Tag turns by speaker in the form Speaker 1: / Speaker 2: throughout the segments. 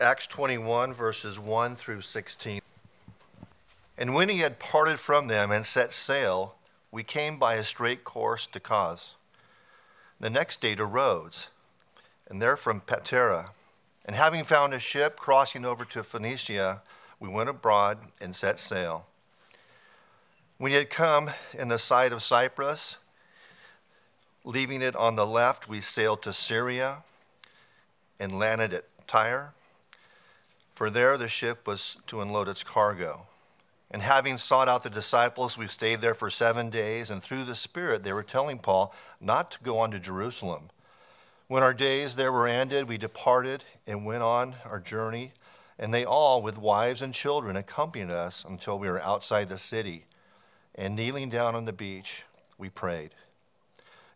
Speaker 1: Acts 21, verses 1 through 16. And when he had parted from them and set sail, we came by a straight course to Cos. The next day to Rhodes, and there from Patara. And having found a ship crossing over to Phoenicia, we went abroad and set sail. When he had come in the sight of Cyprus, leaving it on the left, we sailed to Syria and landed at Tyre, for there the ship was to unload its cargo. And having sought out the disciples, we stayed there for seven days, and through the Spirit they were telling Paul not to go on to Jerusalem. When our days there were ended, we departed and went on our journey, and they all, with wives and children, accompanied us until we were outside the city. And kneeling down on the beach, we prayed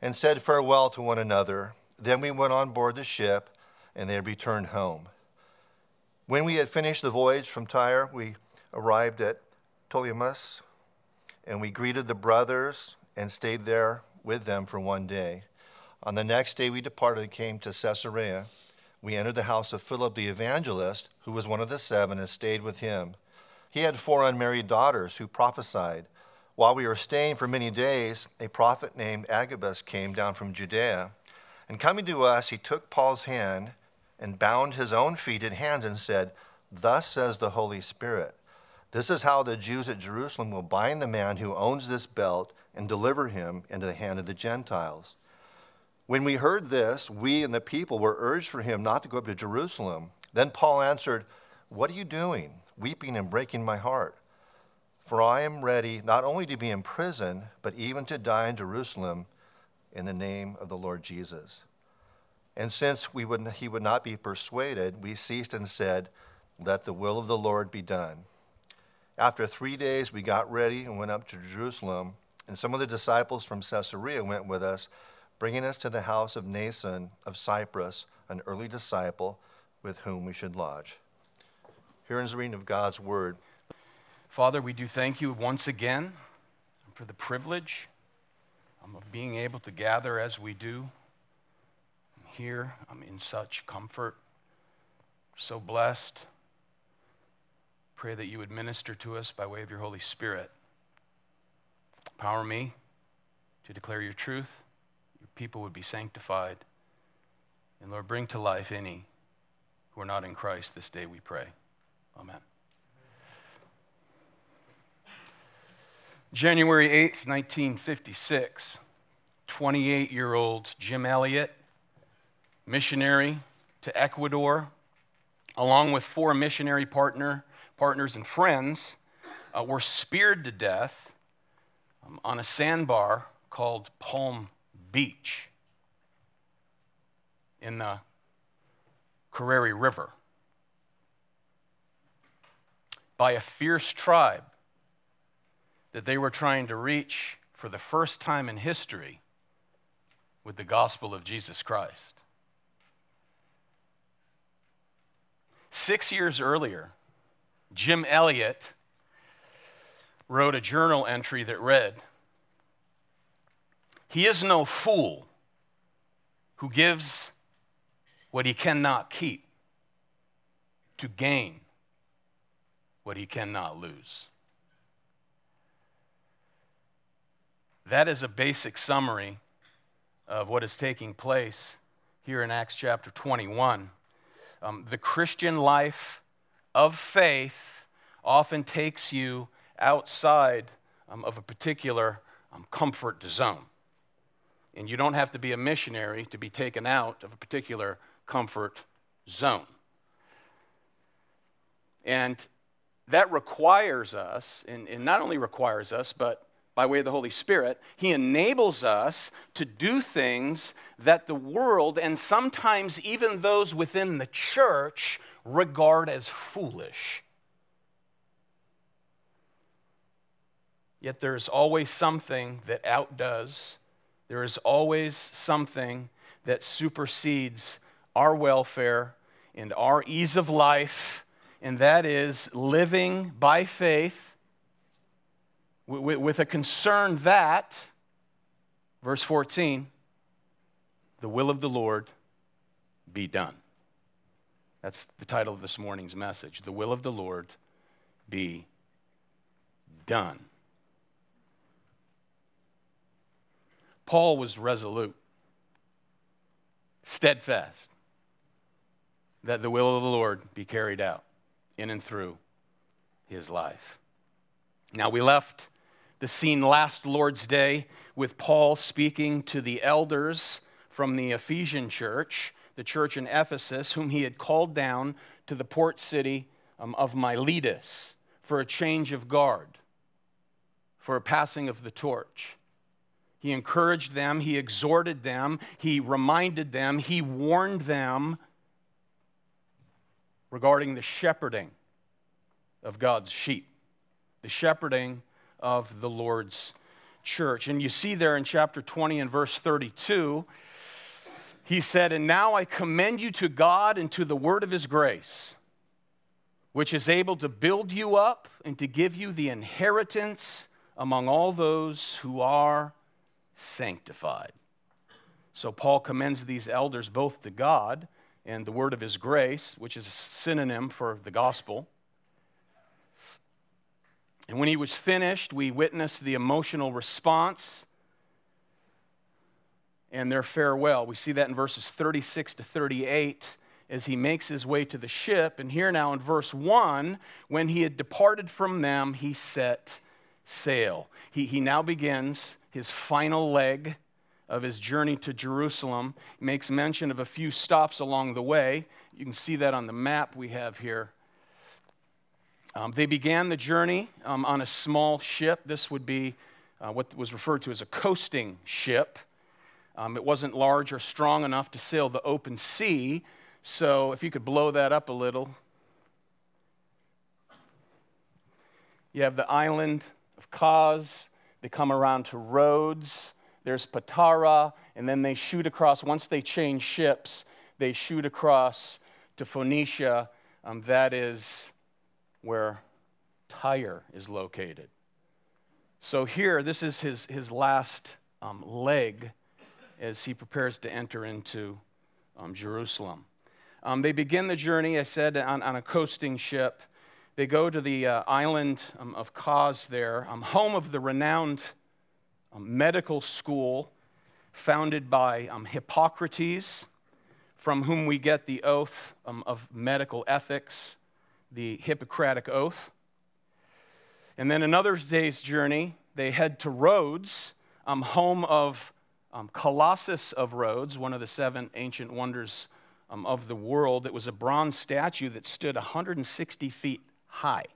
Speaker 1: and said farewell to one another. Then we went on board the ship, and they returned home. When we had finished the voyage from Tyre, we arrived at Ptolemais, and we greeted the brothers and stayed there with them for one day. On the next day, we departed and came to Caesarea. We entered the house of Philip the evangelist, who was one of the seven, and stayed with him. He had four unmarried daughters who prophesied. While we were staying for many days, a prophet named Agabus came down from Judea. And coming to us, he took Paul's hand and bound his own feet and hands and said, Thus says the Holy Spirit. This is how the Jews at Jerusalem will bind the man who owns this belt and deliver him into the hand of the Gentiles. When we heard this, we and the people were urged for him not to go up to Jerusalem. Then Paul answered, What are you doing, weeping and breaking my heart? For I am ready not only to be in prison, but even to die in Jerusalem in the name of the Lord Jesus. And since we would, he would not be persuaded, we ceased and said, Let the will of the Lord be done. After three days, we got ready and went up to Jerusalem, and some of the disciples from Caesarea went with us, bringing us to the house of Mnason of Cyprus, an early disciple with whom we should lodge. Here is the reading of God's word.
Speaker 2: Father, we do thank you once again for the privilege of being able to gather as we do here. I'm in such comfort, so blessed pray that you would minister to us by way of your Holy Spirit. Power me to declare your truth. Your people would be sanctified. And Lord, bring to life any who are not in Christ this day, we pray. Amen. January 8th, 1956, 28 year old Jim Elliot, missionary to Ecuador, along with four missionary partner partners and friends uh, were speared to death um, on a sandbar called Palm Beach in the Curaray River by a fierce tribe that they were trying to reach for the first time in history with the gospel of Jesus Christ. Six years earlier, Jim Elliot wrote a journal entry that read He is no fool who gives what he cannot keep to gain what he cannot lose. That is a basic summary of what is taking place here in Acts chapter 21. Um, the Christian life of faith often takes you outside um, of a particular um, comfort zone. And you don't have to be a missionary to be taken out of a particular comfort zone. And that requires us, and, and not only requires us, but by way of the Holy Spirit, He enables us to do things that the world and sometimes even those within the church regard as foolish. Yet there's always something that outdoes, there is always something that supersedes our welfare and our ease of life, and that is living by faith with a concern that, verse 14, the will of the Lord be done. That's the title of this morning's message. The will of the Lord be done. Paul was resolute, steadfast, that the will of the Lord be carried out in and through his life. Now, we left the scene last Lord's Day with Paul speaking to the elders from the Ephesian church, the church in Ephesus, whom he had called down to the port city um, of Miletus for a change of guard, for a passing of the torch. He encouraged them, he exhorted them, he reminded them, he warned them regarding the shepherding of God's sheep, the shepherding of the Lord's church. And you see there in chapter 20 and verse 32, he said, And now I commend you to God and to the word of his grace, which is able to build you up and to give you the inheritance among all those who are sanctified. So Paul commends these elders both to God and the word of his grace, which is a synonym for the gospel. And when he was finished, we witnessed the emotional response and their farewell. We see that in verses 36 to 38 as he makes his way to the ship. And here now in verse 1, when he had departed from them, he set sail. He, he now begins his final leg of his journey to Jerusalem. He makes mention of a few stops along the way. You can see that on the map we have here. Um, they began the journey um, on a small ship. This would be uh, what was referred to as a coasting ship. Um, it wasn't large or strong enough to sail the open sea. So, if you could blow that up a little, you have the island of Kos. They come around to Rhodes. There's Patara, and then they shoot across. Once they change ships, they shoot across to Phoenicia. Um, that is where Tyre is located. So here, this is his, his last um, leg as he prepares to enter into um, Jerusalem. Um, they begin the journey, I said, on, on a coasting ship. They go to the uh, island um, of Kos there, um, home of the renowned um, medical school founded by Hippocrates, from whom we get the oath of medical ethics, the Hippocratic Oath. And then another day's journey, they head to Rhodes, um, home of Colossus of Rhodes, one of the seven ancient wonders of the world. It was a bronze statue that stood 160 feet high.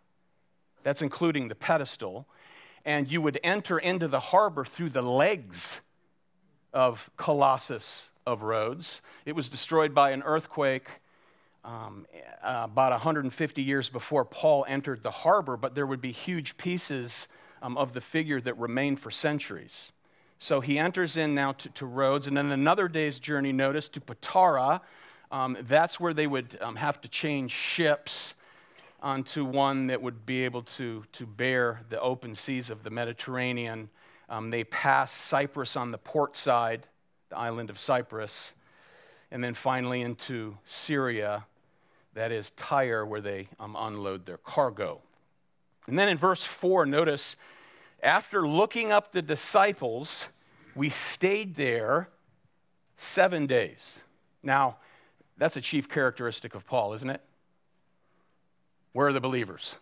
Speaker 2: That's including the pedestal. And you would enter into the harbor through the legs of Colossus of Rhodes. It was destroyed by an earthquake um, uh, about 150 years before Paul entered the harbor, but there would be huge pieces um, of the figure that remained for centuries. So he enters in now to, to Rhodes, and then another day's journey, notice, to Patara. Um, that's where they would um, have to change ships onto one that would be able to, to bear the open seas of the Mediterranean. Um, they pass Cyprus on the port side, the island of Cyprus, and then finally into Syria, that is Tyre, where they um, unload their cargo. And then in verse 4, notice, after looking up the disciples, we stayed there seven days. Now, that's a chief characteristic of Paul, isn't it? Where are the believers?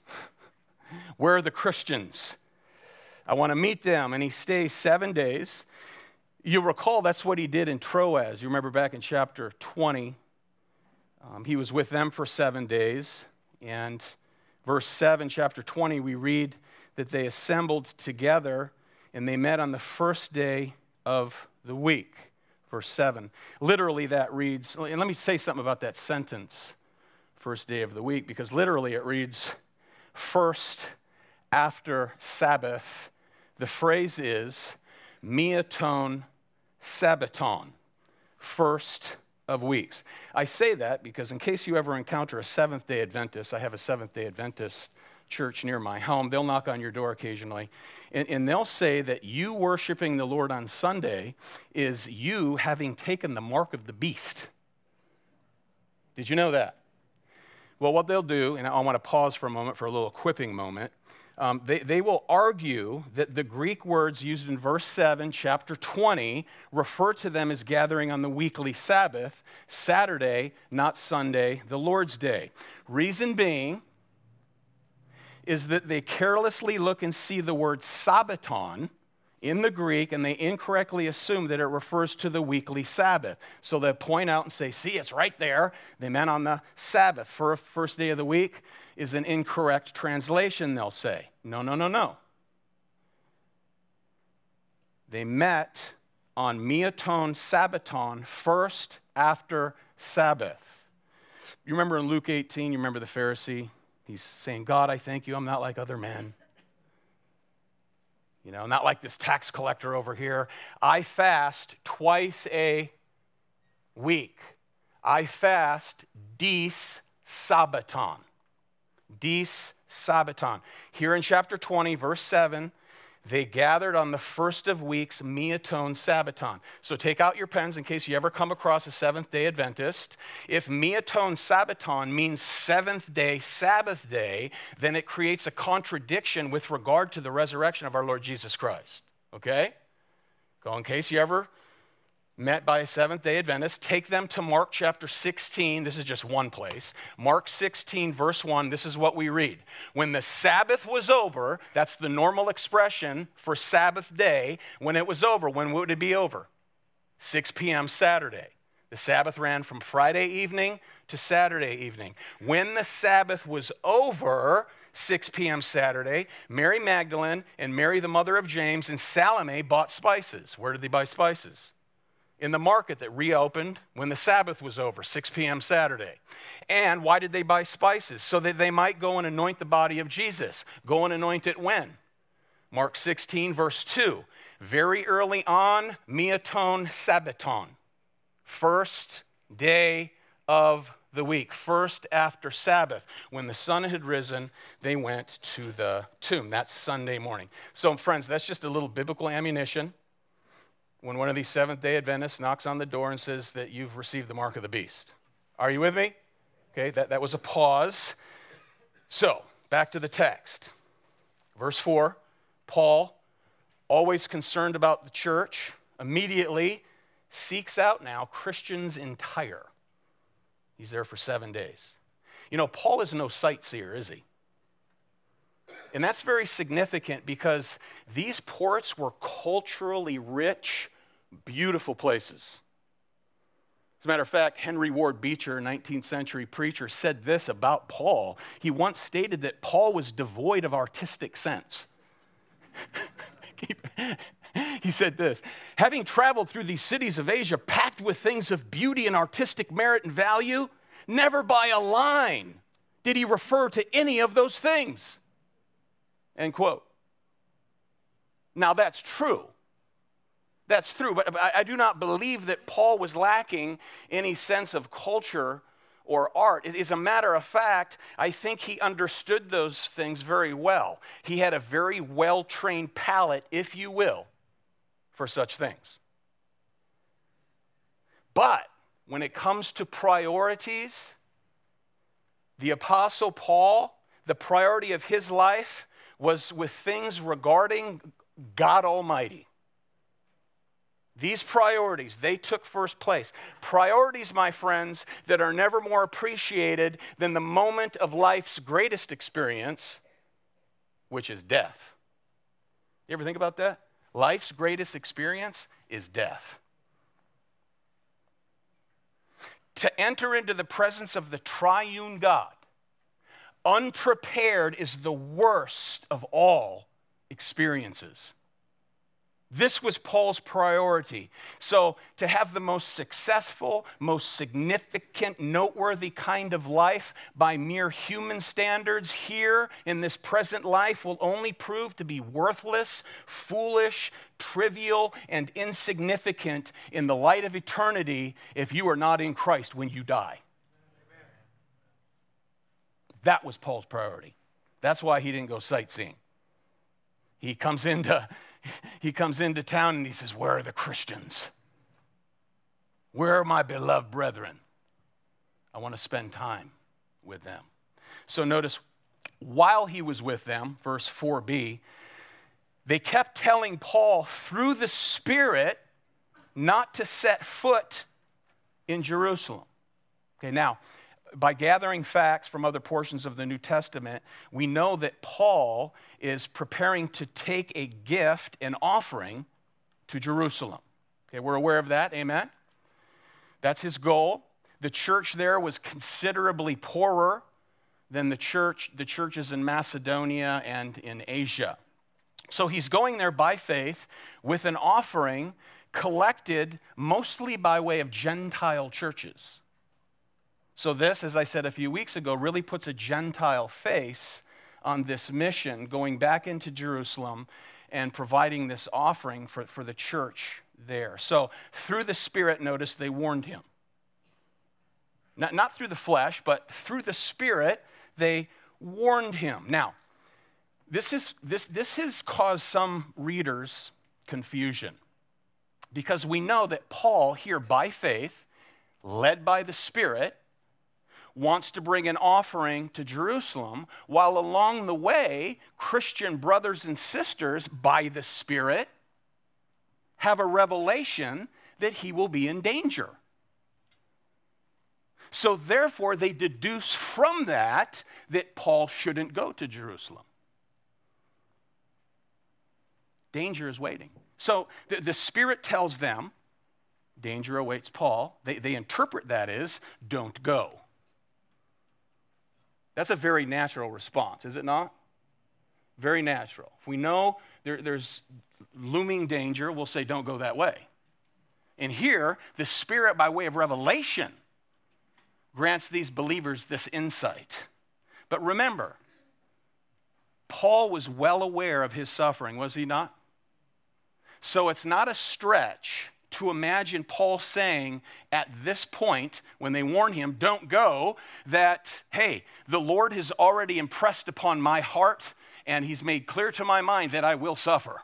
Speaker 2: Where are the Christians? I want to meet them. And he stays seven days. You recall that's what he did in Troas. You remember back in chapter 20. Um, he was with them for seven days. And verse 7, chapter 20, we read that they assembled together and they met on the first day of the week. Verse 7. Literally, that reads, and let me say something about that sentence first day of the week because literally it reads first after Sabbath. The phrase is meaton sabbaton, first of weeks. I say that because in case you ever encounter a Seventh day Adventist, I have a Seventh day Adventist church near my home. They'll knock on your door occasionally, and, and, they'll say that you worshiping the Lord on Sunday is you having taken the mark of the beast. Did you know that? Well, what they'll do, and I want to pause for a moment for a little equipping moment. Um, they, they will argue that the Greek words used in verse 7, chapter 20, refer to them as gathering on the weekly Sabbath, Saturday, not Sunday, the Lord's Day. Reason being is that they carelessly look and see the word Sabbaton in the Greek and they incorrectly assume that it refers to the weekly Sabbath. So they point out and say, see, it's right there. They meant on the Sabbath, For first day of the week is an incorrect translation, they'll say. No, no, no, no. They met on Meaton Sabbaton first after Sabbath. You remember in Luke 18, you remember the Pharisee? He's saying, God, I thank you, I'm not like other men. You know, not like this tax collector over here. I fast twice a week. I fast dis sabbaton. Dis sabbaton. Here in chapter 20, verse 7, they gathered on the first of weeks, Meaton Sabbaton. So take out your pens in case you ever come across a Seventh day Adventist. If Meaton Sabbaton means seventh day, Sabbath day, then it creates a contradiction with regard to the resurrection of our Lord Jesus Christ. Okay? Go in case you ever met by a Seventh day Adventist, take them to Mark chapter 16. This is just one place. Mark 16, verse 1, this is what we read. When the Sabbath was over, that's the normal expression for Sabbath day. When it was over, when would it be over? 6 p.m. Saturday. The Sabbath ran from Friday evening to Saturday evening. When the Sabbath was over, 6 p.m. Saturday, Mary Magdalene and Mary, the mother of James, and Salome bought spices. Where did they buy spices? In the market that reopened when the Sabbath was over, 6 p.m. Saturday. And why did they buy spices? So that they might go and anoint the body of Jesus. Go and anoint it when? Mark 16, verse 2. Very early on, Meaton Sabbaton, first day of the week, first after Sabbath. When the sun had risen, they went to the tomb. That's Sunday morning. So, friends, that's just a little biblical ammunition when one of these Seventh day Adventists knocks on the door and says that you've received the mark of the beast. Are you with me? Okay, that, that was a pause. So, back to the text. Verse 4 Paul, always concerned about the church, immediately seeks out now Christians in Tyre. He's there for seven days. You know, Paul is no sightseer, is he? And that's very significant because these ports were culturally rich beautiful places. As a matter of fact, Henry Ward Beecher, 19th century preacher, said this about Paul. He once stated that Paul was devoid of artistic sense. he said this Having traveled through these cities of Asia packed with things of beauty and artistic merit and value, never by a line did he refer to any of those things. End quote. Now that's true. That's true, but I do not believe that Paul was lacking any sense of culture or art. As a matter of fact, I think he understood those things very well. He had a very well trained palate, if you will, for such things. But when it comes to priorities, the Apostle Paul, the priority of his life was with things regarding God Almighty. These priorities, they took first place. Priorities, my friends, that are never more appreciated than the moment of life's greatest experience, which is death. You ever think about that? Life's greatest experience is death. To enter into the presence of the triune God, unprepared, is the worst of all experiences. This was Paul's priority. So, to have the most successful, most significant, noteworthy kind of life by mere human standards here in this present life will only prove to be worthless, foolish, trivial, and insignificant in the light of eternity if you are not in Christ when you die. That was Paul's priority. That's why he didn't go sightseeing. He comes into he comes into town and he says, Where are the Christians? Where are my beloved brethren? I want to spend time with them. So notice, while he was with them, verse 4b, they kept telling Paul through the Spirit not to set foot in Jerusalem. Okay, now, by gathering facts from other portions of the New Testament, we know that Paul is preparing to take a gift, an offering, to Jerusalem. Okay, we're aware of that, amen? That's his goal. The church there was considerably poorer than the church, the churches in Macedonia and in Asia. So he's going there by faith with an offering collected mostly by way of Gentile churches. So, this, as I said a few weeks ago, really puts a Gentile face on this mission, going back into Jerusalem and providing this offering for, for the church there. So, through the Spirit, notice they warned him. Not, not through the flesh, but through the Spirit, they warned him. Now, this, is, this, this has caused some readers confusion because we know that Paul, here by faith, led by the Spirit, wants to bring an offering to Jerusalem, while along the way, Christian brothers and sisters, by the Spirit, have a revelation that he will be in danger. So, therefore, they deduce from that that Paul shouldn't go to Jerusalem. Danger is waiting. So, the, the Spirit tells them, danger awaits Paul. They, they interpret that as, don't go. That's a very natural response, is it not? Very natural. If we know there, there's looming danger, we'll say, don't go that way. And here, the Spirit, by way of revelation, grants these believers this insight. But remember, Paul was well aware of his suffering, was he not? So it's not a stretch to imagine Paul saying at this point, when they warn him, don't go, that, hey, the Lord has already impressed upon my heart and he's made clear to my mind that I will suffer.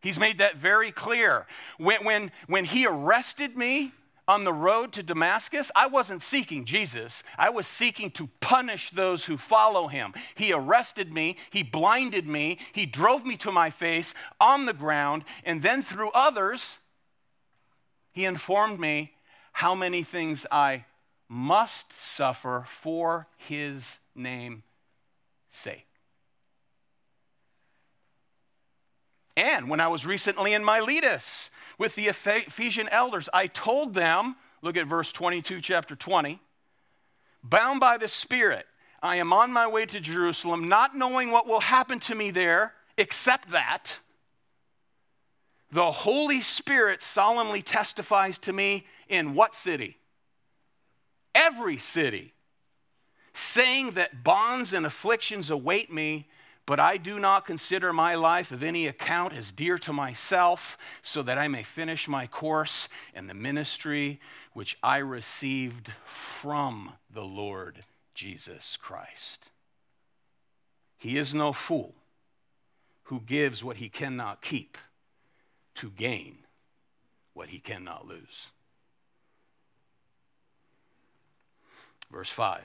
Speaker 2: He's made that very clear. When, when, when he arrested me, on the road to Damascus, I wasn't seeking Jesus. I was seeking to punish those who follow him. He arrested me, he blinded me, he drove me to my face on the ground, and then through others, he informed me how many things I must suffer for his name's sake. And when I was recently in Miletus, with the Ephesian elders. I told them, look at verse 22, chapter 20, bound by the Spirit, I am on my way to Jerusalem, not knowing what will happen to me there, except that the Holy Spirit solemnly testifies to me in what city? Every city, saying that bonds and afflictions await me but I do not consider my life of any account as dear to myself, so that I may finish my course in the ministry which I received from the Lord Jesus Christ. He is no fool who gives what he cannot keep to gain what he cannot lose. Verse 5.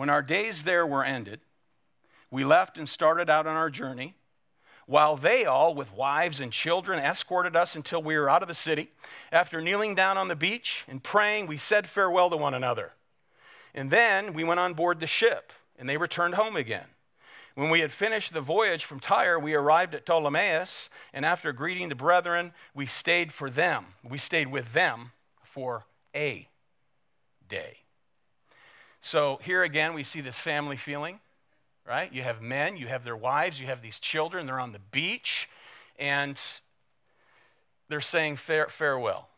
Speaker 2: When our days there were ended, we left and started out on our journey, while they all, with wives and children, escorted us until we were out of the city. After kneeling down on the beach and praying, we said farewell to one another. And then we went on board the ship, and they returned home again. When we had finished the voyage from Tyre, we arrived at Ptolemais, and after greeting the brethren, we stayed for them. We stayed with them for a day. So here again, we see this family feeling, right? You have men, you have their wives, you have these children, they're on the beach, and they're saying fare- farewell.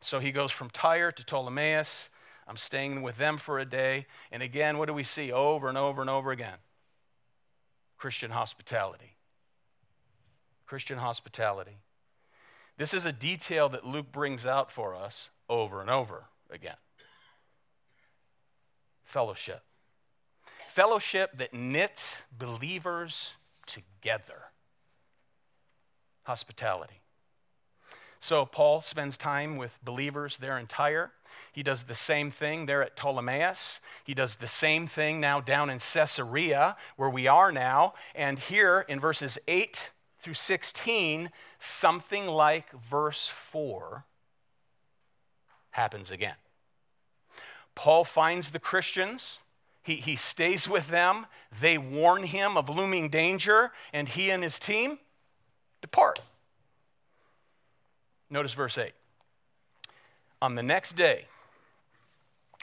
Speaker 2: So he goes from Tyre to Ptolemais. I'm staying with them for a day. And again, what do we see over and over and over again? Christian hospitality. Christian hospitality. This is a detail that Luke brings out for us over and over again fellowship. Fellowship that knits believers together. Hospitality. So Paul spends time with believers there in Tyre. He does the same thing there at Ptolemais. He does the same thing now down in Caesarea, where we are now. And here in verses 8 through 16, something like verse 4 happens again. Paul finds the Christians. He, he stays with them. They warn him of looming danger, and he and his team depart. Notice verse 8. On the next day,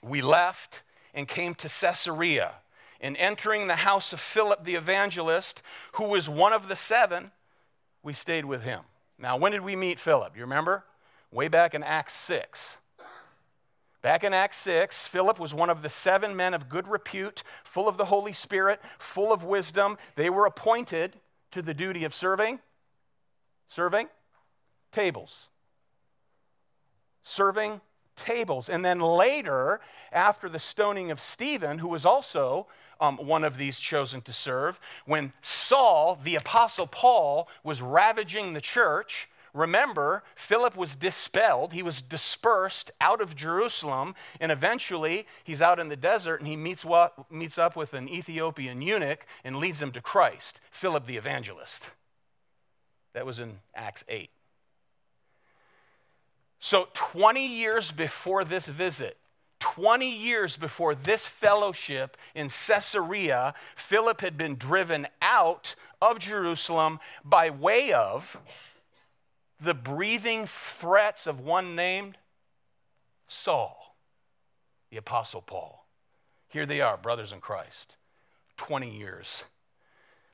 Speaker 2: we left and came to Caesarea. And entering the house of Philip the evangelist, who was one of the seven, we stayed with him. Now, when did we meet Philip? You remember? Way back in Acts 6. Back in Acts 6, Philip was one of the seven men of good repute, full of the Holy Spirit, full of wisdom. They were appointed to the duty of serving, serving tables. Serving tables. And then later, after the stoning of Stephen, who was also um, one of these chosen to serve, when Saul, the apostle Paul, was ravaging the church, Remember, Philip was dispelled. He was dispersed out of Jerusalem, and eventually he's out in the desert and he meets, meets up with an Ethiopian eunuch and leads him to Christ, Philip the evangelist. That was in Acts 8. So, 20 years before this visit, 20 years before this fellowship in Caesarea, Philip had been driven out of Jerusalem by way of the breathing threats of one named Saul, the Apostle Paul. Here they are, brothers in Christ, 20 years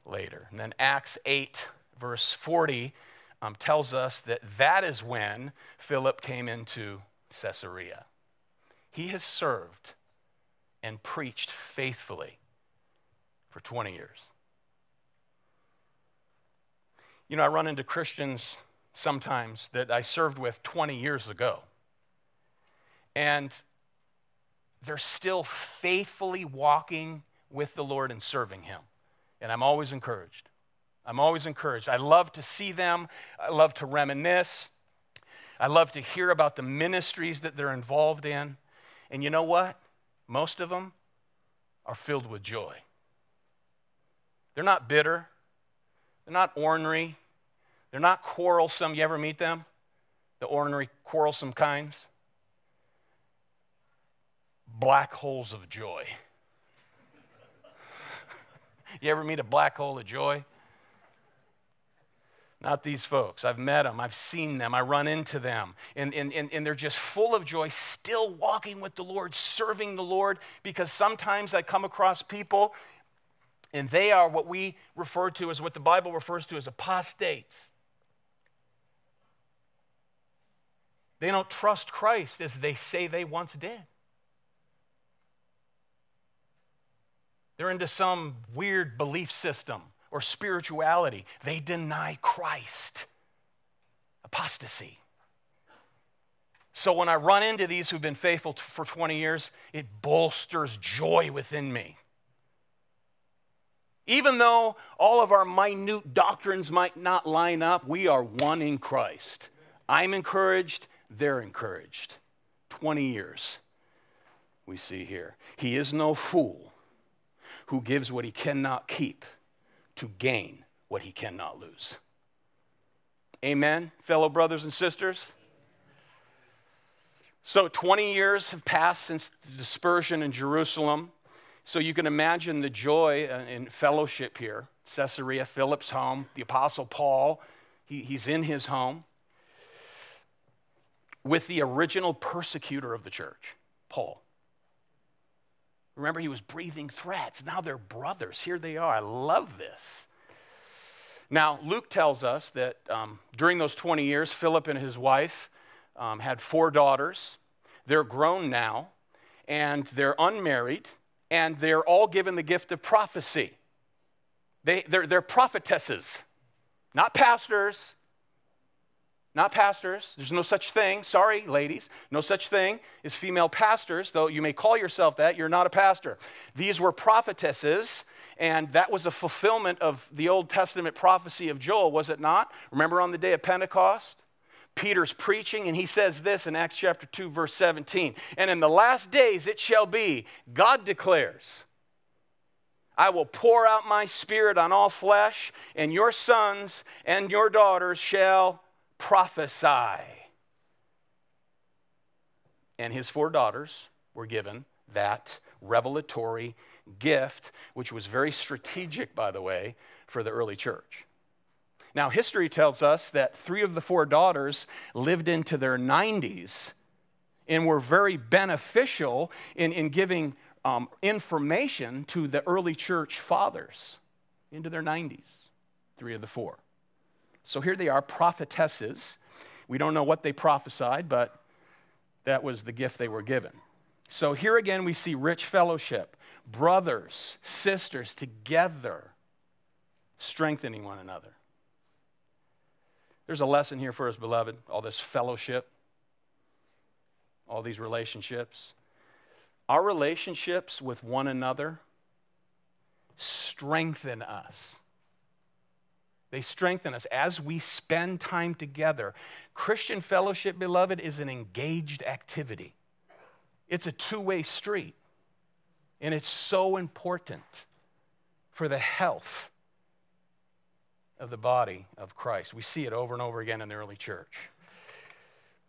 Speaker 2: later. And then Acts 8, verse 40, um, tells us that that is when Philip came into Caesarea. He has served and preached faithfully for 20 years. You know, I run into Christians sometimes that I served with 20 years ago. And they're still faithfully walking with the Lord and serving Him. And I'm always encouraged. I'm always encouraged. I love to see them, I love to reminisce. I love to hear about the ministries that they're involved in. And you know what? Most of them are filled with joy. They're not bitter, they're not ornery, they're not quarrelsome. You ever meet them? The ordinary quarrelsome kinds? Black holes of joy. you ever meet a black hole of joy? Not these folks. I've met them, I've seen them, I run into them, and, and, and, and they're just full of joy, still walking with the Lord, serving the Lord, because sometimes I come across people and they are what we refer to as what the Bible refers to as apostates. They don't trust Christ as they say they once did. They're into some weird belief system or spirituality. They deny Christ. Apostasy. So when I run into these who've been faithful for 20 years, it bolsters joy within me. Even though all of our minute doctrines might not line up, we are one in Christ. I'm encouraged, they're encouraged. 20 years, we see here. He is no fool who gives what he cannot keep to gain what he cannot lose. Amen, fellow brothers and sisters? So, 20 years have passed since the dispersion in Jerusalem. So, you can imagine the joy uh, in fellowship here. Caesarea, Philip's home, the Apostle Paul, he, he's in his home with the original persecutor of the church, Paul. Remember, he was breathing threats. Now they're brothers. Here they are. I love this. Now, Luke tells us that um, during those 20 years, Philip and his wife um, had four daughters. They're grown now, and they're unmarried, and they're all given the gift of prophecy. They, they're, they're prophetesses, not pastors, not pastors. There's no such thing. Sorry, ladies. No such thing as female pastors, though you may call yourself that. You're not a pastor. These were prophetesses, and that was a fulfillment of the Old Testament prophecy of Joel, was it not? Remember on the day of Pentecost? Peter's preaching, and he says this in Acts chapter 2, verse 17. And in the last days it shall be, God declares, I will pour out my spirit on all flesh, and your sons and your daughters shall prophesy. And his four daughters were given that revelatory gift, which was very strategic, by the way, for the early church. Now, history tells us that three of the four daughters lived into their 90s and were very beneficial in, in giving um, information to the early church fathers into their 90s, three of the four. So here they are, prophetesses. We don't know what they prophesied, but that was the gift they were given. So here again, we see rich fellowship, brothers, sisters together, strengthening one another. There's a lesson here for us, beloved, all this fellowship, all these relationships. Our relationships with one another strengthen us. They strengthen us as we spend time together. Christian fellowship, beloved, is an engaged activity, it's a two way street. And it's so important for the health of the body of Christ. We see it over and over again in the early church.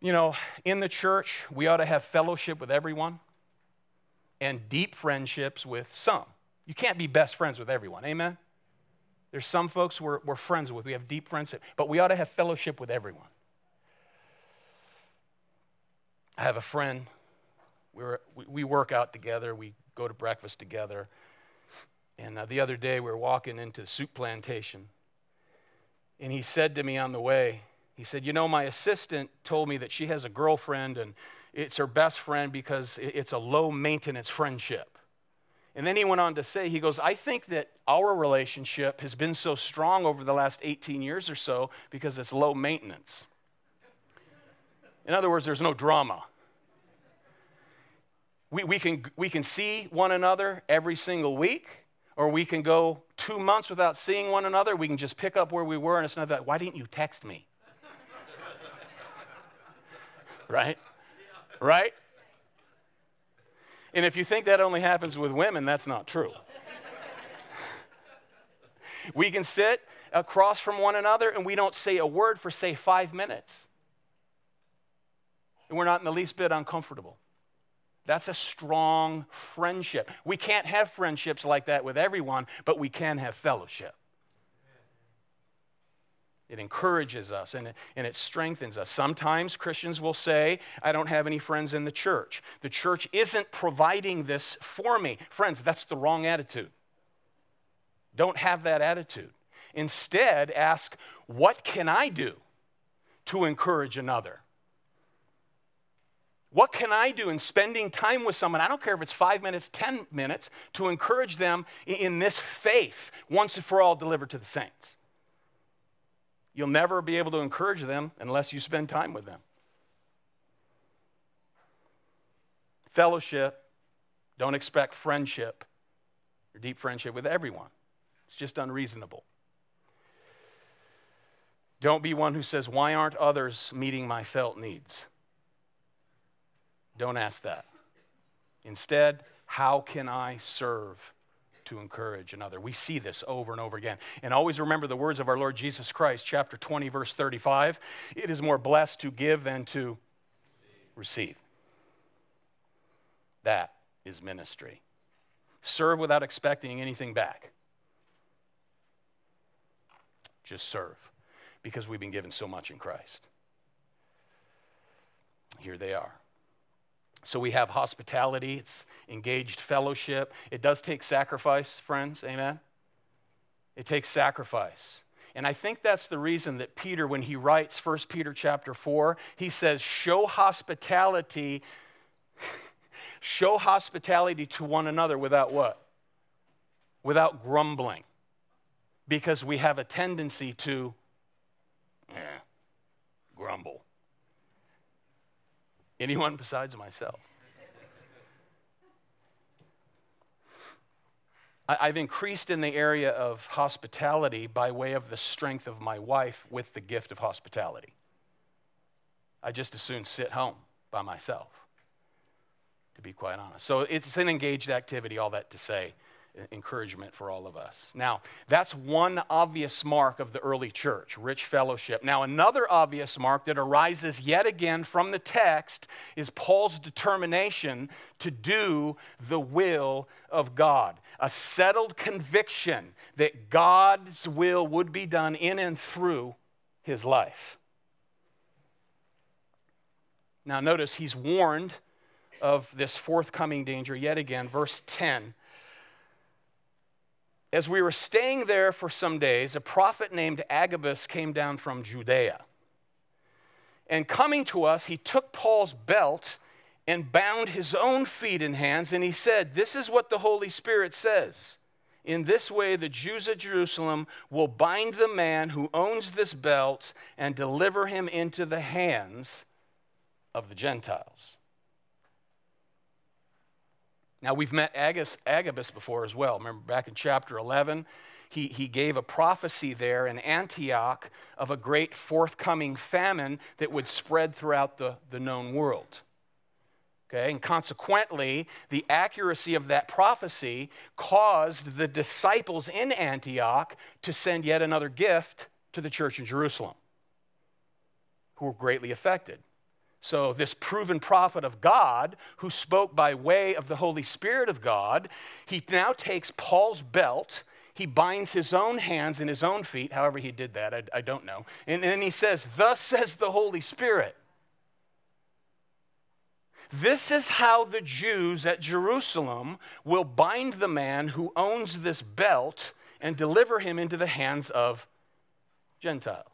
Speaker 2: You know, in the church, we ought to have fellowship with everyone and deep friendships with some. You can't be best friends with everyone. Amen? There's some folks we're, we're friends with, we have deep friendship, but we ought to have fellowship with everyone. I have a friend, we're, we work out together, we go to breakfast together. And uh, the other day, we were walking into the Souplantation, and he said to me on the way, he said, You know, my assistant told me that she has a girlfriend and it's her best friend because it's a low maintenance friendship. And then he went on to say, He goes, I think that our relationship has been so strong over the last 18 years or so because it's low maintenance. In other words, there's no drama. We, we, can, we can see one another every single week or we can go two months without seeing one another. We can just pick up where we were, and it's not that, why didn't you text me? right? Right? And if you think that only happens with women, that's not true. we can sit across from one another and we don't say a word for, say, five minutes. And we're not in the least bit uncomfortable. That's a strong friendship. We can't have friendships like that with everyone, but we can have fellowship. It encourages us and it, and it strengthens us. Sometimes Christians will say, I don't have any friends in the church. The church isn't providing this for me. Friends, that's the wrong attitude. Don't have that attitude. Instead, ask, What can I do to encourage another? What can I do in spending time with someone? I don't care if it's five minutes, 10 minutes, to encourage them in this faith once and for all delivered to the saints. You'll never be able to encourage them unless you spend time with them. Fellowship, don't expect friendship or deep friendship with everyone. It's just unreasonable. Don't be one who says, Why aren't others meeting my felt needs? Don't ask that. Instead, how can I serve to encourage another? We see this over and over again. And always remember the words of our Lord Jesus Christ, chapter 20, verse 35. It is more blessed to give than to receive. That is ministry. Serve without expecting anything back. Just serve because we've been given so much in Christ. Here they are. So we have hospitality, it's engaged fellowship. It does take sacrifice, friends. Amen? It takes sacrifice. And I think that's the reason that Peter, when he writes 1 Peter chapter 4, he says, show hospitality, show hospitality to one another without what? Without grumbling. Because we have a tendency to eh, grumble. Anyone besides myself? I've increased in the area of hospitality by way of the strength of my wife with the gift of hospitality. I just as soon sit home by myself, to be quite honest. So it's an engaged activity, all that to say encouragement for all of us. Now, that's one obvious mark of the early church, rich fellowship. Now, another obvious mark that arises yet again from the text is Paul's determination to do the will of God, a settled conviction that God's will would be done in and through his life. Now, notice he's warned of this forthcoming danger yet again. Verse 10 as we were staying there for some days, a prophet named Agabus came down from Judea. And coming to us, he took Paul's belt and bound his own feet and hands, and he said, This is what the Holy Spirit says. In this way, the Jews at Jerusalem will bind the man who owns this belt and deliver him into the hands of the Gentiles. Now, we've met Agabus, Agabus before as well. Remember back in chapter 11? He, he gave a prophecy there in Antioch of a great forthcoming famine that would spread throughout the, the known world. Okay, and consequently, the accuracy of that prophecy caused the disciples in Antioch to send yet another gift to the church in Jerusalem, who were greatly affected. So, this proven prophet of God, who spoke by way of the Holy Spirit of God, he now takes Paul's belt, he binds his own hands and his own feet, however he did that, I, I don't know. And then he says, Thus says the Holy Spirit. This is how the Jews at Jerusalem will bind the man who owns this belt and deliver him into the hands of Gentiles.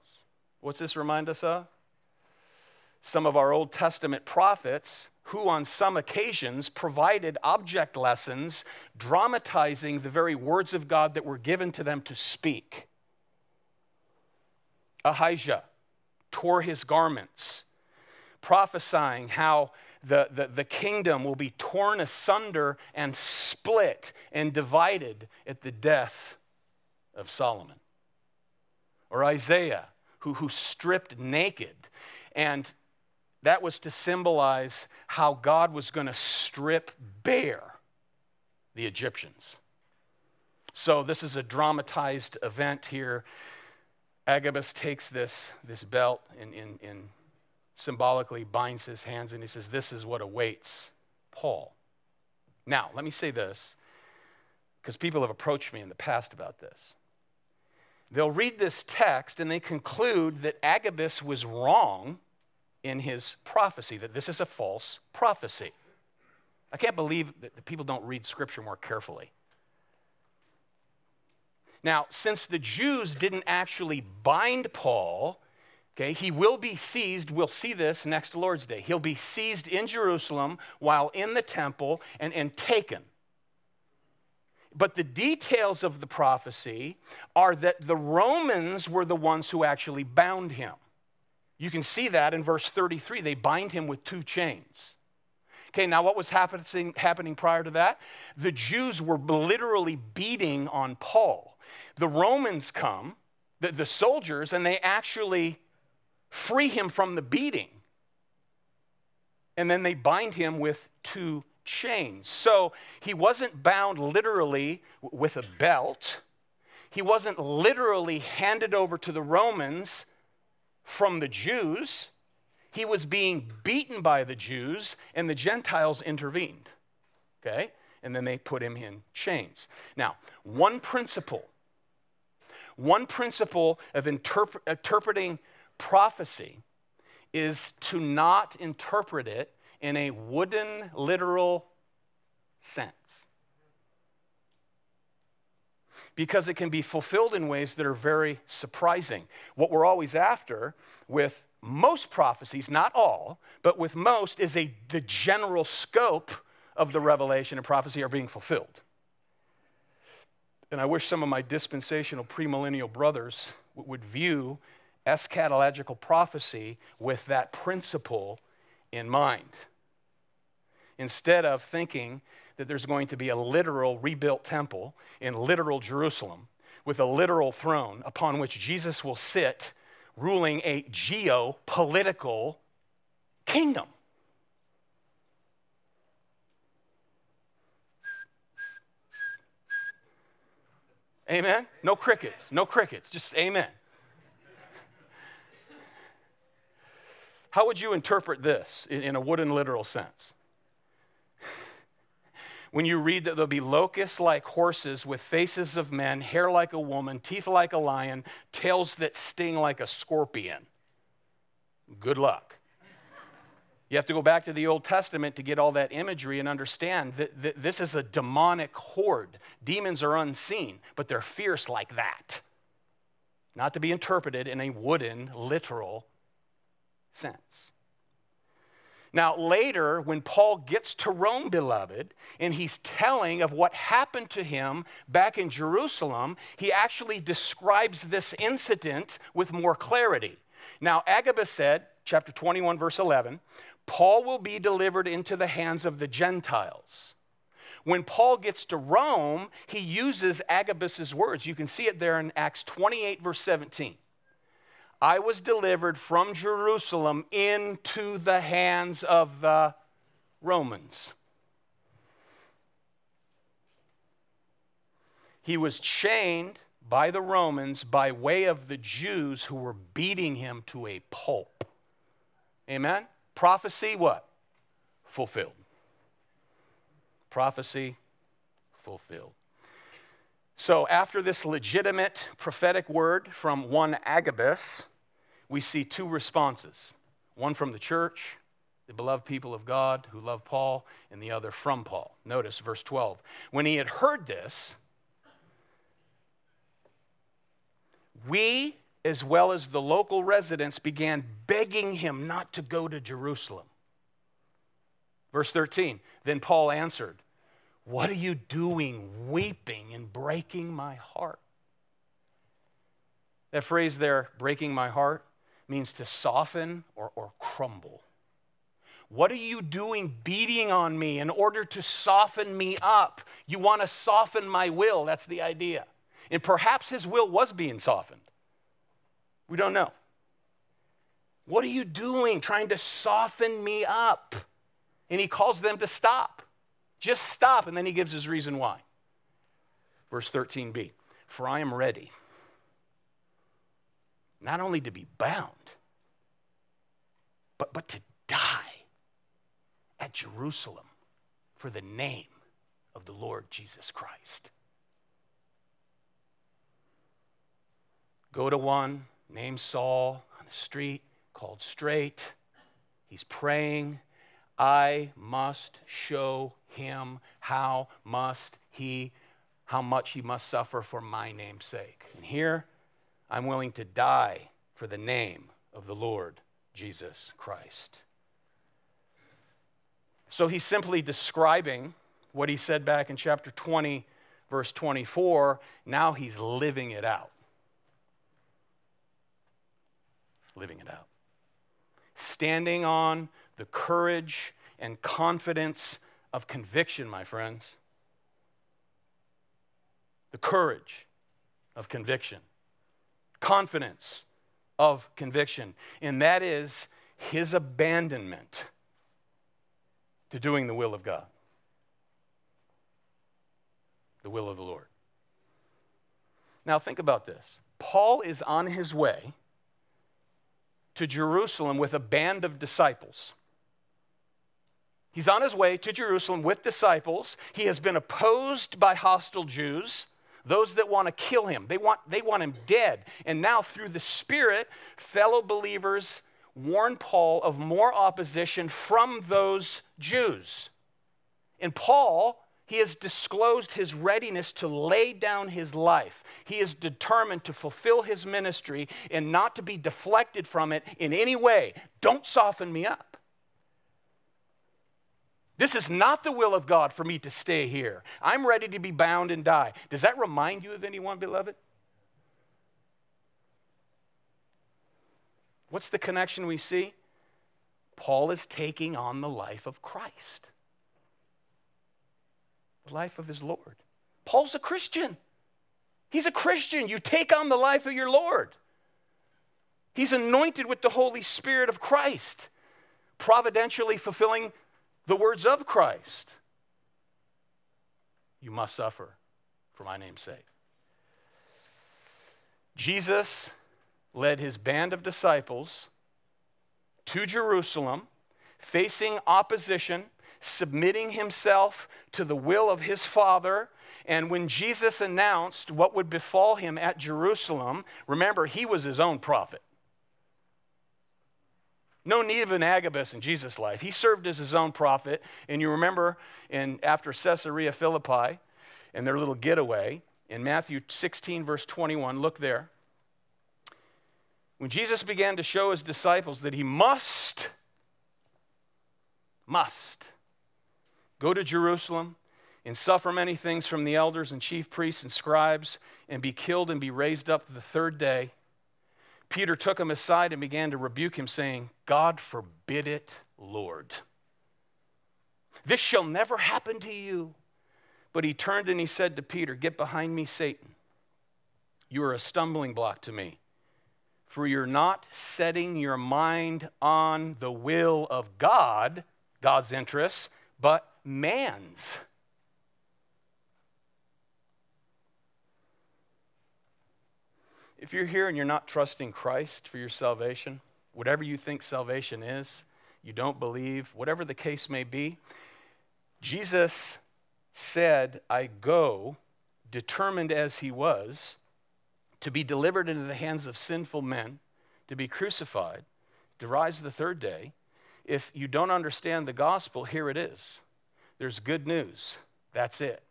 Speaker 2: What's this remind us of? Some of our Old Testament prophets who, on some occasions, provided object lessons dramatizing the very words of God that were given to them to speak. Ahijah tore his garments, prophesying how the, the, the kingdom will be torn asunder and split and divided at the death of Solomon. Or Isaiah, who, who stripped naked and that was to symbolize how God was going to strip bare the Egyptians. So, this is a dramatized event here. Agabus takes this, this belt and, and, and symbolically binds his hands and he says, This is what awaits Paul. Now, let me say this, because people have approached me in the past about this. They'll read this text and they conclude that Agabus was wrong in his prophecy that this is a false prophecy. I can't believe that the people don't read scripture more carefully. Now, since the Jews didn't actually bind Paul, okay, he will be seized. We'll see this next Lord's Day. He'll be seized in Jerusalem while in the temple and, and taken. But the details of the prophecy are that the Romans were the ones who actually bound him. You can see that in verse 33. They bind him with two chains. Okay, now what was happening, happening prior to that? The Jews were literally beating on Paul. The Romans come, the, the soldiers, and they actually free him from the beating. And then they bind him with two chains. So he wasn't bound literally with a belt, he wasn't literally handed over to the Romans from the Jews. He was being beaten by the Jews, and the Gentiles intervened. Okay? And then they put him in chains. Now, one principle, one principle of interp- interpreting prophecy is to not interpret it in a wooden, literal sense because it can be fulfilled in ways that are very surprising. What we're always after with most prophecies, not all, but with most, is a, the general scope of the revelation and prophecy are being fulfilled. And I wish some of my dispensational premillennial brothers would view eschatological prophecy with that principle in mind. Instead of thinking that there's going to be a literal rebuilt temple in literal Jerusalem with a literal throne upon which Jesus will sit ruling a geopolitical kingdom. Amen? No crickets, no crickets, just amen. How would you interpret this in a wooden literal sense? When you read that there'll be locusts like horses with faces of men, hair like a woman, teeth like a lion, tails that sting like a scorpion. Good luck. You have to go back to the Old Testament to get all that imagery and understand that, that this is a demonic horde. Demons are unseen, but they're fierce like that. Not to be interpreted in a wooden, literal sense. Now, later, when Paul gets to Rome, beloved, and he's telling of what happened to him back in Jerusalem, he actually describes this incident with more clarity. Now, Agabus said, chapter 21, verse 11, Paul will be delivered into the hands of the Gentiles. When Paul gets to Rome, he uses Agabus's words. You can see it there in Acts 28, verse 17. I was delivered from Jerusalem into the hands of the Romans. He was chained by the Romans by way of the Jews who were beating him to a pulp. Amen? Prophecy, what? Fulfilled. Prophecy fulfilled. So, after this legitimate prophetic word from one Agabus, we see two responses one from the church, the beloved people of God who love Paul, and the other from Paul. Notice verse 12. When he had heard this, we, as well as the local residents, began begging him not to go to Jerusalem. Verse 13. Then Paul answered, What are you doing, weeping and breaking my heart? That phrase there, breaking my heart, means to soften or, or crumble. What are you doing beating on me in order to soften me up? You want to soften my will. That's the idea. And perhaps his will was being softened. We don't know. What are you doing trying to soften me up? And he calls them to stop. Just stop. And then he gives his reason why. Verse 13b For I am ready not only to be bound, but, but to die at Jerusalem for the name of the Lord Jesus Christ. Go to one named Saul on the street called Straight. He's praying. I must show him how must he how much he must suffer for my name's sake. And here I'm willing to die for the name of the Lord Jesus Christ. So he's simply describing what he said back in chapter 20, verse 24. Now he's living it out. Living it out. Standing on the courage and confidence of conviction, my friends. The courage of conviction confidence of conviction, and that is his abandonment to doing the will of God, the will of the Lord. Now, think about this Paul is on his way to Jerusalem with a band of disciples. He's on his way to Jerusalem with disciples. He has been opposed by hostile Jews those that want to kill him. They want, they want him dead. And now, through the Spirit, fellow believers warn Paul of more opposition from those Jews. And Paul, he has disclosed his readiness to lay down his life. He is determined to fulfill his ministry and not to be deflected from it in any way. Don't soften me up. This is not the will of God for me to stay here. I'm ready to be bound and die. Does that remind you of anyone, beloved? What's the connection we see? Paul is taking on the life of Christ, the life of his Lord. Paul's a Christian. He's a Christian. You take on the life of your Lord. He's anointed with the Holy Spirit of Christ. providentially fulfilling the words of Christ. You must suffer for my name's sake. Jesus led his band of disciples to Jerusalem, facing opposition, submitting himself to the will of his Father. And when Jesus announced what would befall him at Jerusalem, remember, he was his own prophet. No need of an Agabus in Jesus' life. He served as his own prophet. And you remember in, after Caesarea Philippi and their little getaway, in Matthew 16, verse 21, look there. When Jesus began to show his disciples that he must, must go to Jerusalem and suffer many things from the elders and chief priests and scribes and be killed and be raised up the third day, Peter took him aside and began to rebuke him, saying, God forbid it, Lord. This shall never happen to you. But he turned and he said to Peter, Get behind me, Satan. You are a stumbling block to me, for you're not setting your mind on the will of God, God's interests, but man's. If you're here and you're not trusting Christ for your salvation, whatever you think salvation is, you don't believe, whatever the case may be, Jesus said, I go, determined as he was, to be delivered into the hands of sinful men, to be crucified, to rise the third day. If you don't understand the gospel, here it is. There's good news. That's it.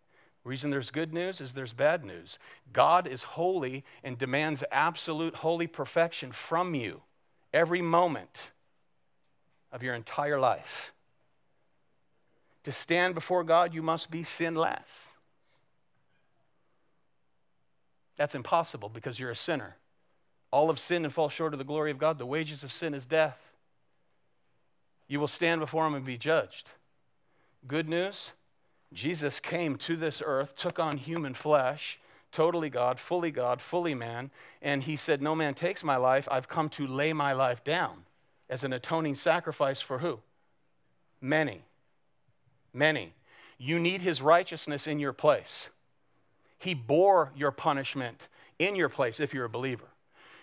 Speaker 2: Reason there's good news is there's bad news. God is holy and demands absolute holy perfection from you every moment of your entire life. To stand before God, you must be sinless. That's impossible because you're a sinner. All of sin and fall short of the glory of God. The wages of sin is death. You will stand before Him and be judged. Good news Jesus came to this earth, took on human flesh, totally God, fully God, fully man, and He said, No man takes my life. I've come to lay my life down as an atoning sacrifice for who? Many. Many. You need his righteousness in your place. He bore your punishment in your place if you're a believer.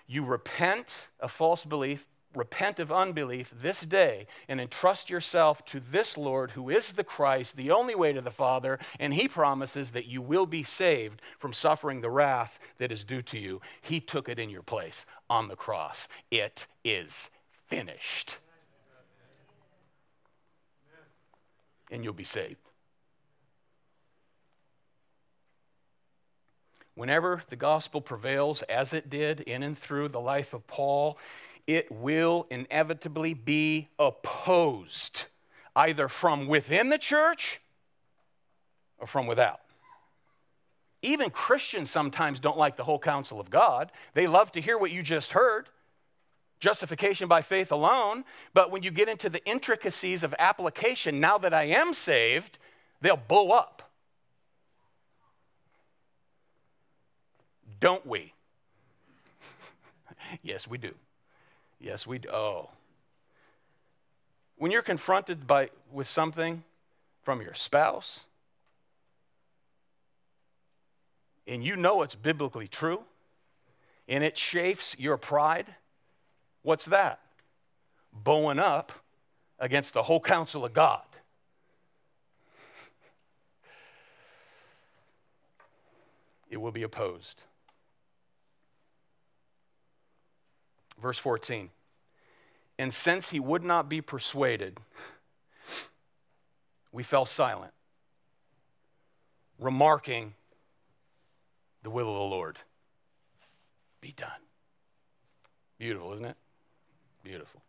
Speaker 2: You repent of false belief, repent of unbelief this day, and entrust yourself to this Lord who is the Christ, the only way to the Father, and he promises that you will be saved from suffering the wrath that is due to you. He took it in your place on the cross. It is finished. and you'll be saved. Whenever the gospel prevails, as it did in and through the life of Paul, it will inevitably be opposed, either from within the church or from without. Even Christians sometimes don't like the whole counsel of God. They love to hear what you just heard justification by faith alone, but when you get into the intricacies of application, now that I am saved, they'll blow up. Don't we? yes, we do. Yes, we do. Oh. When you're confronted by, with something from your spouse, and you know it's biblically true, and it chafes your pride, What's that? Bowing up against the whole counsel of God. It will be opposed. Verse 14. And since he would not be persuaded, we fell silent, remarking, The will of the Lord be done. Beautiful, isn't it? Beautiful.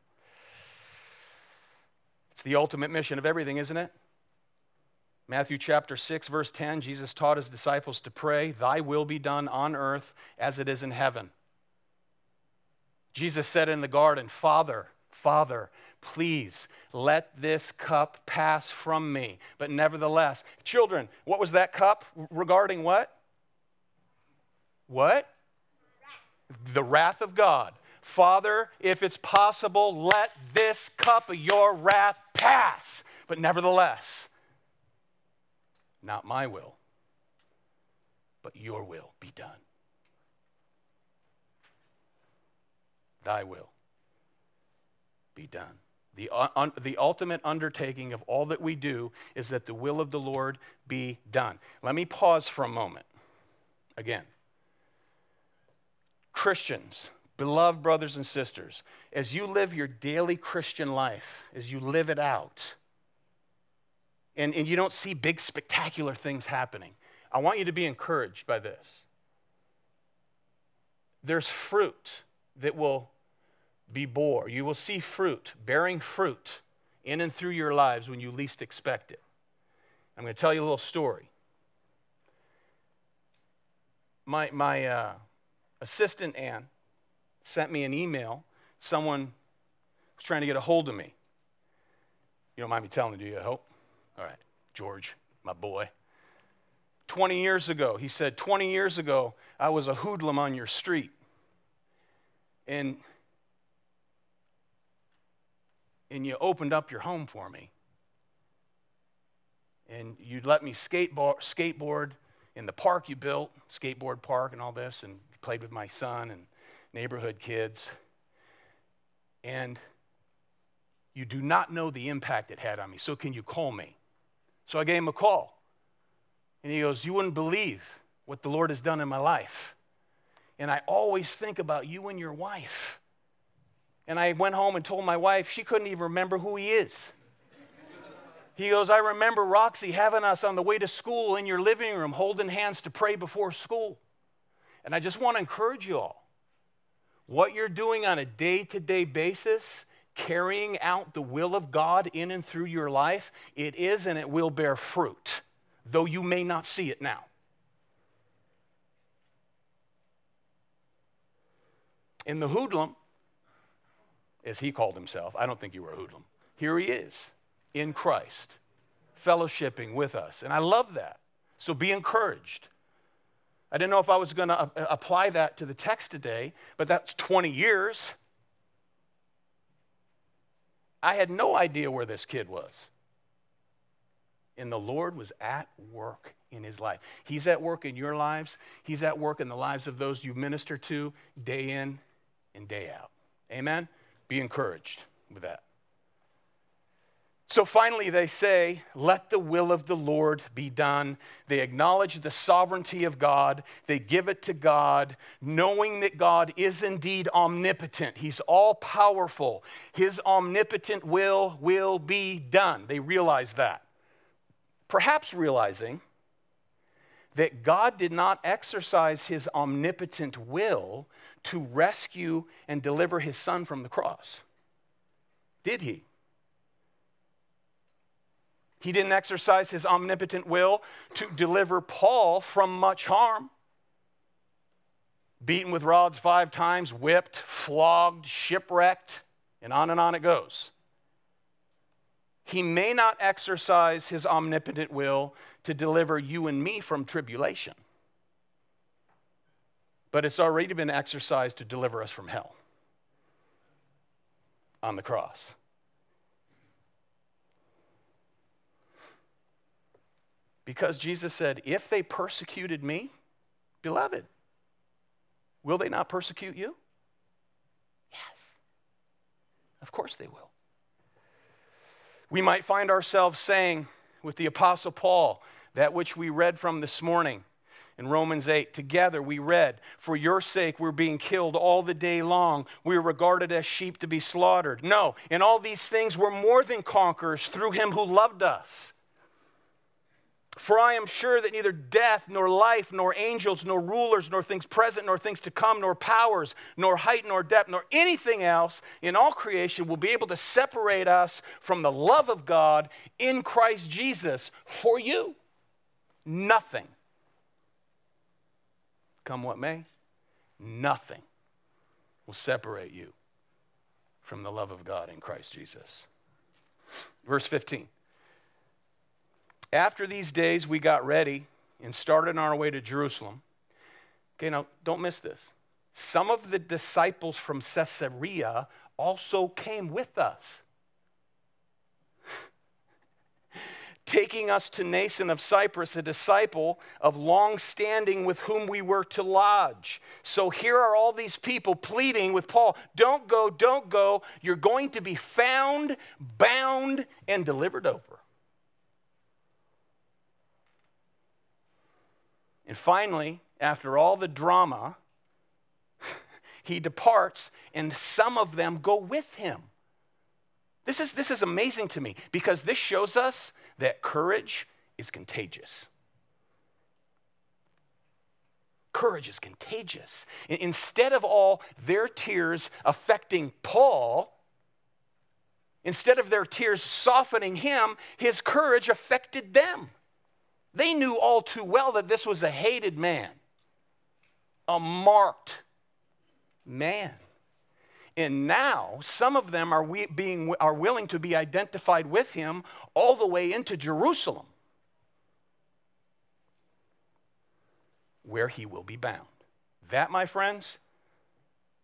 Speaker 2: It's the ultimate mission of everything, isn't it? Matthew chapter 6, verse 10, Jesus taught his disciples to pray, Thy will be done on earth as it is in heaven. Jesus said in the garden, Father, Father, please let this cup pass from me. But nevertheless, children, what was that cup regarding what? What? The wrath of God. Father, if it's possible, let this cup of your wrath pass. But nevertheless, not my will, but your will be done. Thy will be done. The, uh, un, the ultimate undertaking of all that we do is that the will of the Lord be done. Let me pause for a moment. Again, Christians, beloved brothers and sisters, as you live your daily Christian life, as you live it out, and, and you don't see big, spectacular things happening, I want you to be encouraged by this. There's fruit that will be bore. You will see fruit, bearing fruit in and through your lives when you least expect it. I'm going to tell you a little story. My, my uh, assistant, Ann, sent me an email. Someone was trying to get a hold of me. You don't mind me telling you, do you, I hope? All right, George, my boy. 20 years ago, he said, 20 years ago, I was a hoodlum on your street. And, and you opened up your home for me. And you'd let me skateboard, skateboard in the park you built, skateboard park and all this, and played with my son and neighborhood kids. And you do not know the impact it had on me. So can you call me? So I gave him a call. And he goes, You wouldn't believe what the Lord has done in my life. And I always think about you and your wife. And I went home and told my wife, she couldn't even remember who he is. He goes, I remember Roxy having us on the way to school in your living room, holding hands to pray before school. And I just want to encourage you all what you're doing on a day to day basis, carrying out the will of God in and through your life, it is and it will bear fruit, though you may not see it now. In the hoodlum, as he called himself, I don't think you were a hoodlum. Here he is in Christ, fellowshipping with us. And I love that. So be encouraged. I didn't know if I was going to apply that to the text today, but that's 20 years. I had no idea where this kid was. And the Lord was at work in his life. He's at work in your lives, He's at work in the lives of those you minister to day in and day out. Amen? Be encouraged with that. So finally, they say, Let the will of the Lord be done. They acknowledge the sovereignty of God. They give it to God, knowing that God is indeed omnipotent. He's all powerful. His omnipotent will will be done. They realize that. Perhaps realizing that God did not exercise his omnipotent will to rescue and deliver his son from the cross. Did he? He didn't exercise his omnipotent will to deliver Paul from much harm. Beaten with rods five times, whipped, flogged, shipwrecked, and on and on it goes. He may not exercise his omnipotent will to deliver you and me from tribulation, but it's already been exercised to deliver us from hell on the cross. Because Jesus said, If they persecuted me, beloved, will they not persecute you? Yes. Of course they will. We might find ourselves saying with the Apostle Paul, that which we read from this morning in Romans 8. Together we read, For your sake we're being killed all the day long. We are regarded as sheep to be slaughtered. No, in all these things we're more than conquerors through him who loved us. For I am sure that neither death, nor life, nor angels, nor rulers, nor things present, nor things to come, nor powers, nor height, nor depth, nor anything else in all creation will be able to separate us from the love of God in Christ Jesus for you. Nothing. Come what may, nothing will separate you from the love of God in Christ Jesus. Verse 15. After these days, we got ready and started on our way to Jerusalem. Okay, now don't miss this. some of the disciples from Caesarea also came with us. Taking us to Mnason of Cyprus, a disciple of long standing with whom we were to lodge. So here are all these people pleading with Paul don't go, don't go. You're going to be found, bound, and delivered over. And finally, after all the drama, he departs, and some of them go with him. This is, this is amazing to me because this shows us that courage is contagious. Courage is contagious. Instead of all their tears affecting Paul, instead of their tears softening him, his courage affected them. They knew all too well that this was a hated man, a marked man. And now some of them are, we, being, are willing to be identified with him all the way into Jerusalem, where he will be bound. That, my friends,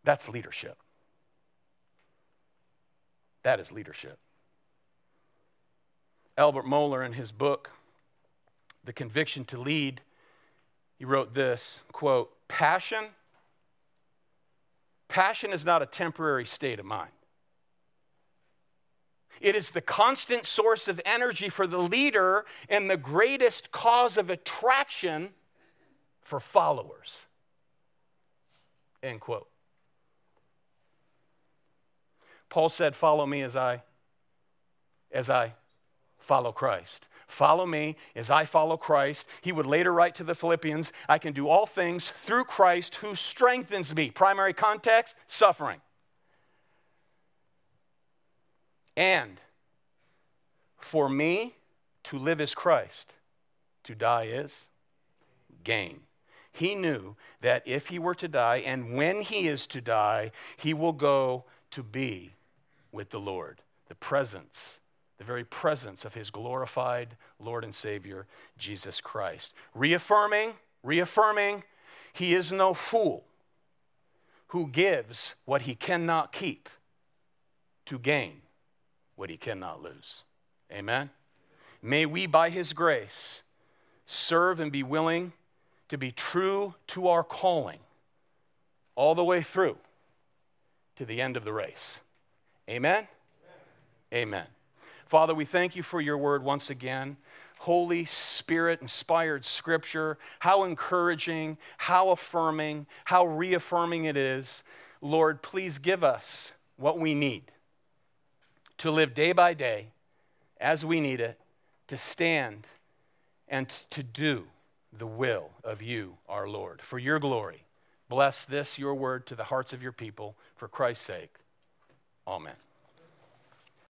Speaker 2: that's leadership. That is leadership. Albert Mohler, in his book, The Conviction to Lead, he wrote this quote, Passion Passion is not a temporary state of mind. It is the constant source of energy for the leader and the greatest cause of attraction for followers. End quote. Paul said, Follow me as I as I follow Christ. Follow me as I follow Christ. He would later write to the Philippians, I can do all things through Christ who strengthens me. Primary context suffering. And for me, to live is Christ, to die is gain. He knew that if he were to die, and when he is to die, he will go to be with the Lord, the presence the very presence of his glorified Lord and Savior, Jesus Christ. Reaffirming, reaffirming, he is no fool who gives what he cannot keep to gain what he cannot lose. Amen? May we, by his grace, serve and be willing to be true to our calling all the way through to the end of the race. Amen? Amen. Amen. Father, we thank you for your word once again. Holy Spirit inspired scripture, how encouraging, how affirming, how reaffirming it is. Lord, please give us what we need to live day by day as we need it, to stand and to do the will of you, our Lord, for your glory. Bless this, your word, to the hearts of your people, for Christ's sake. Amen.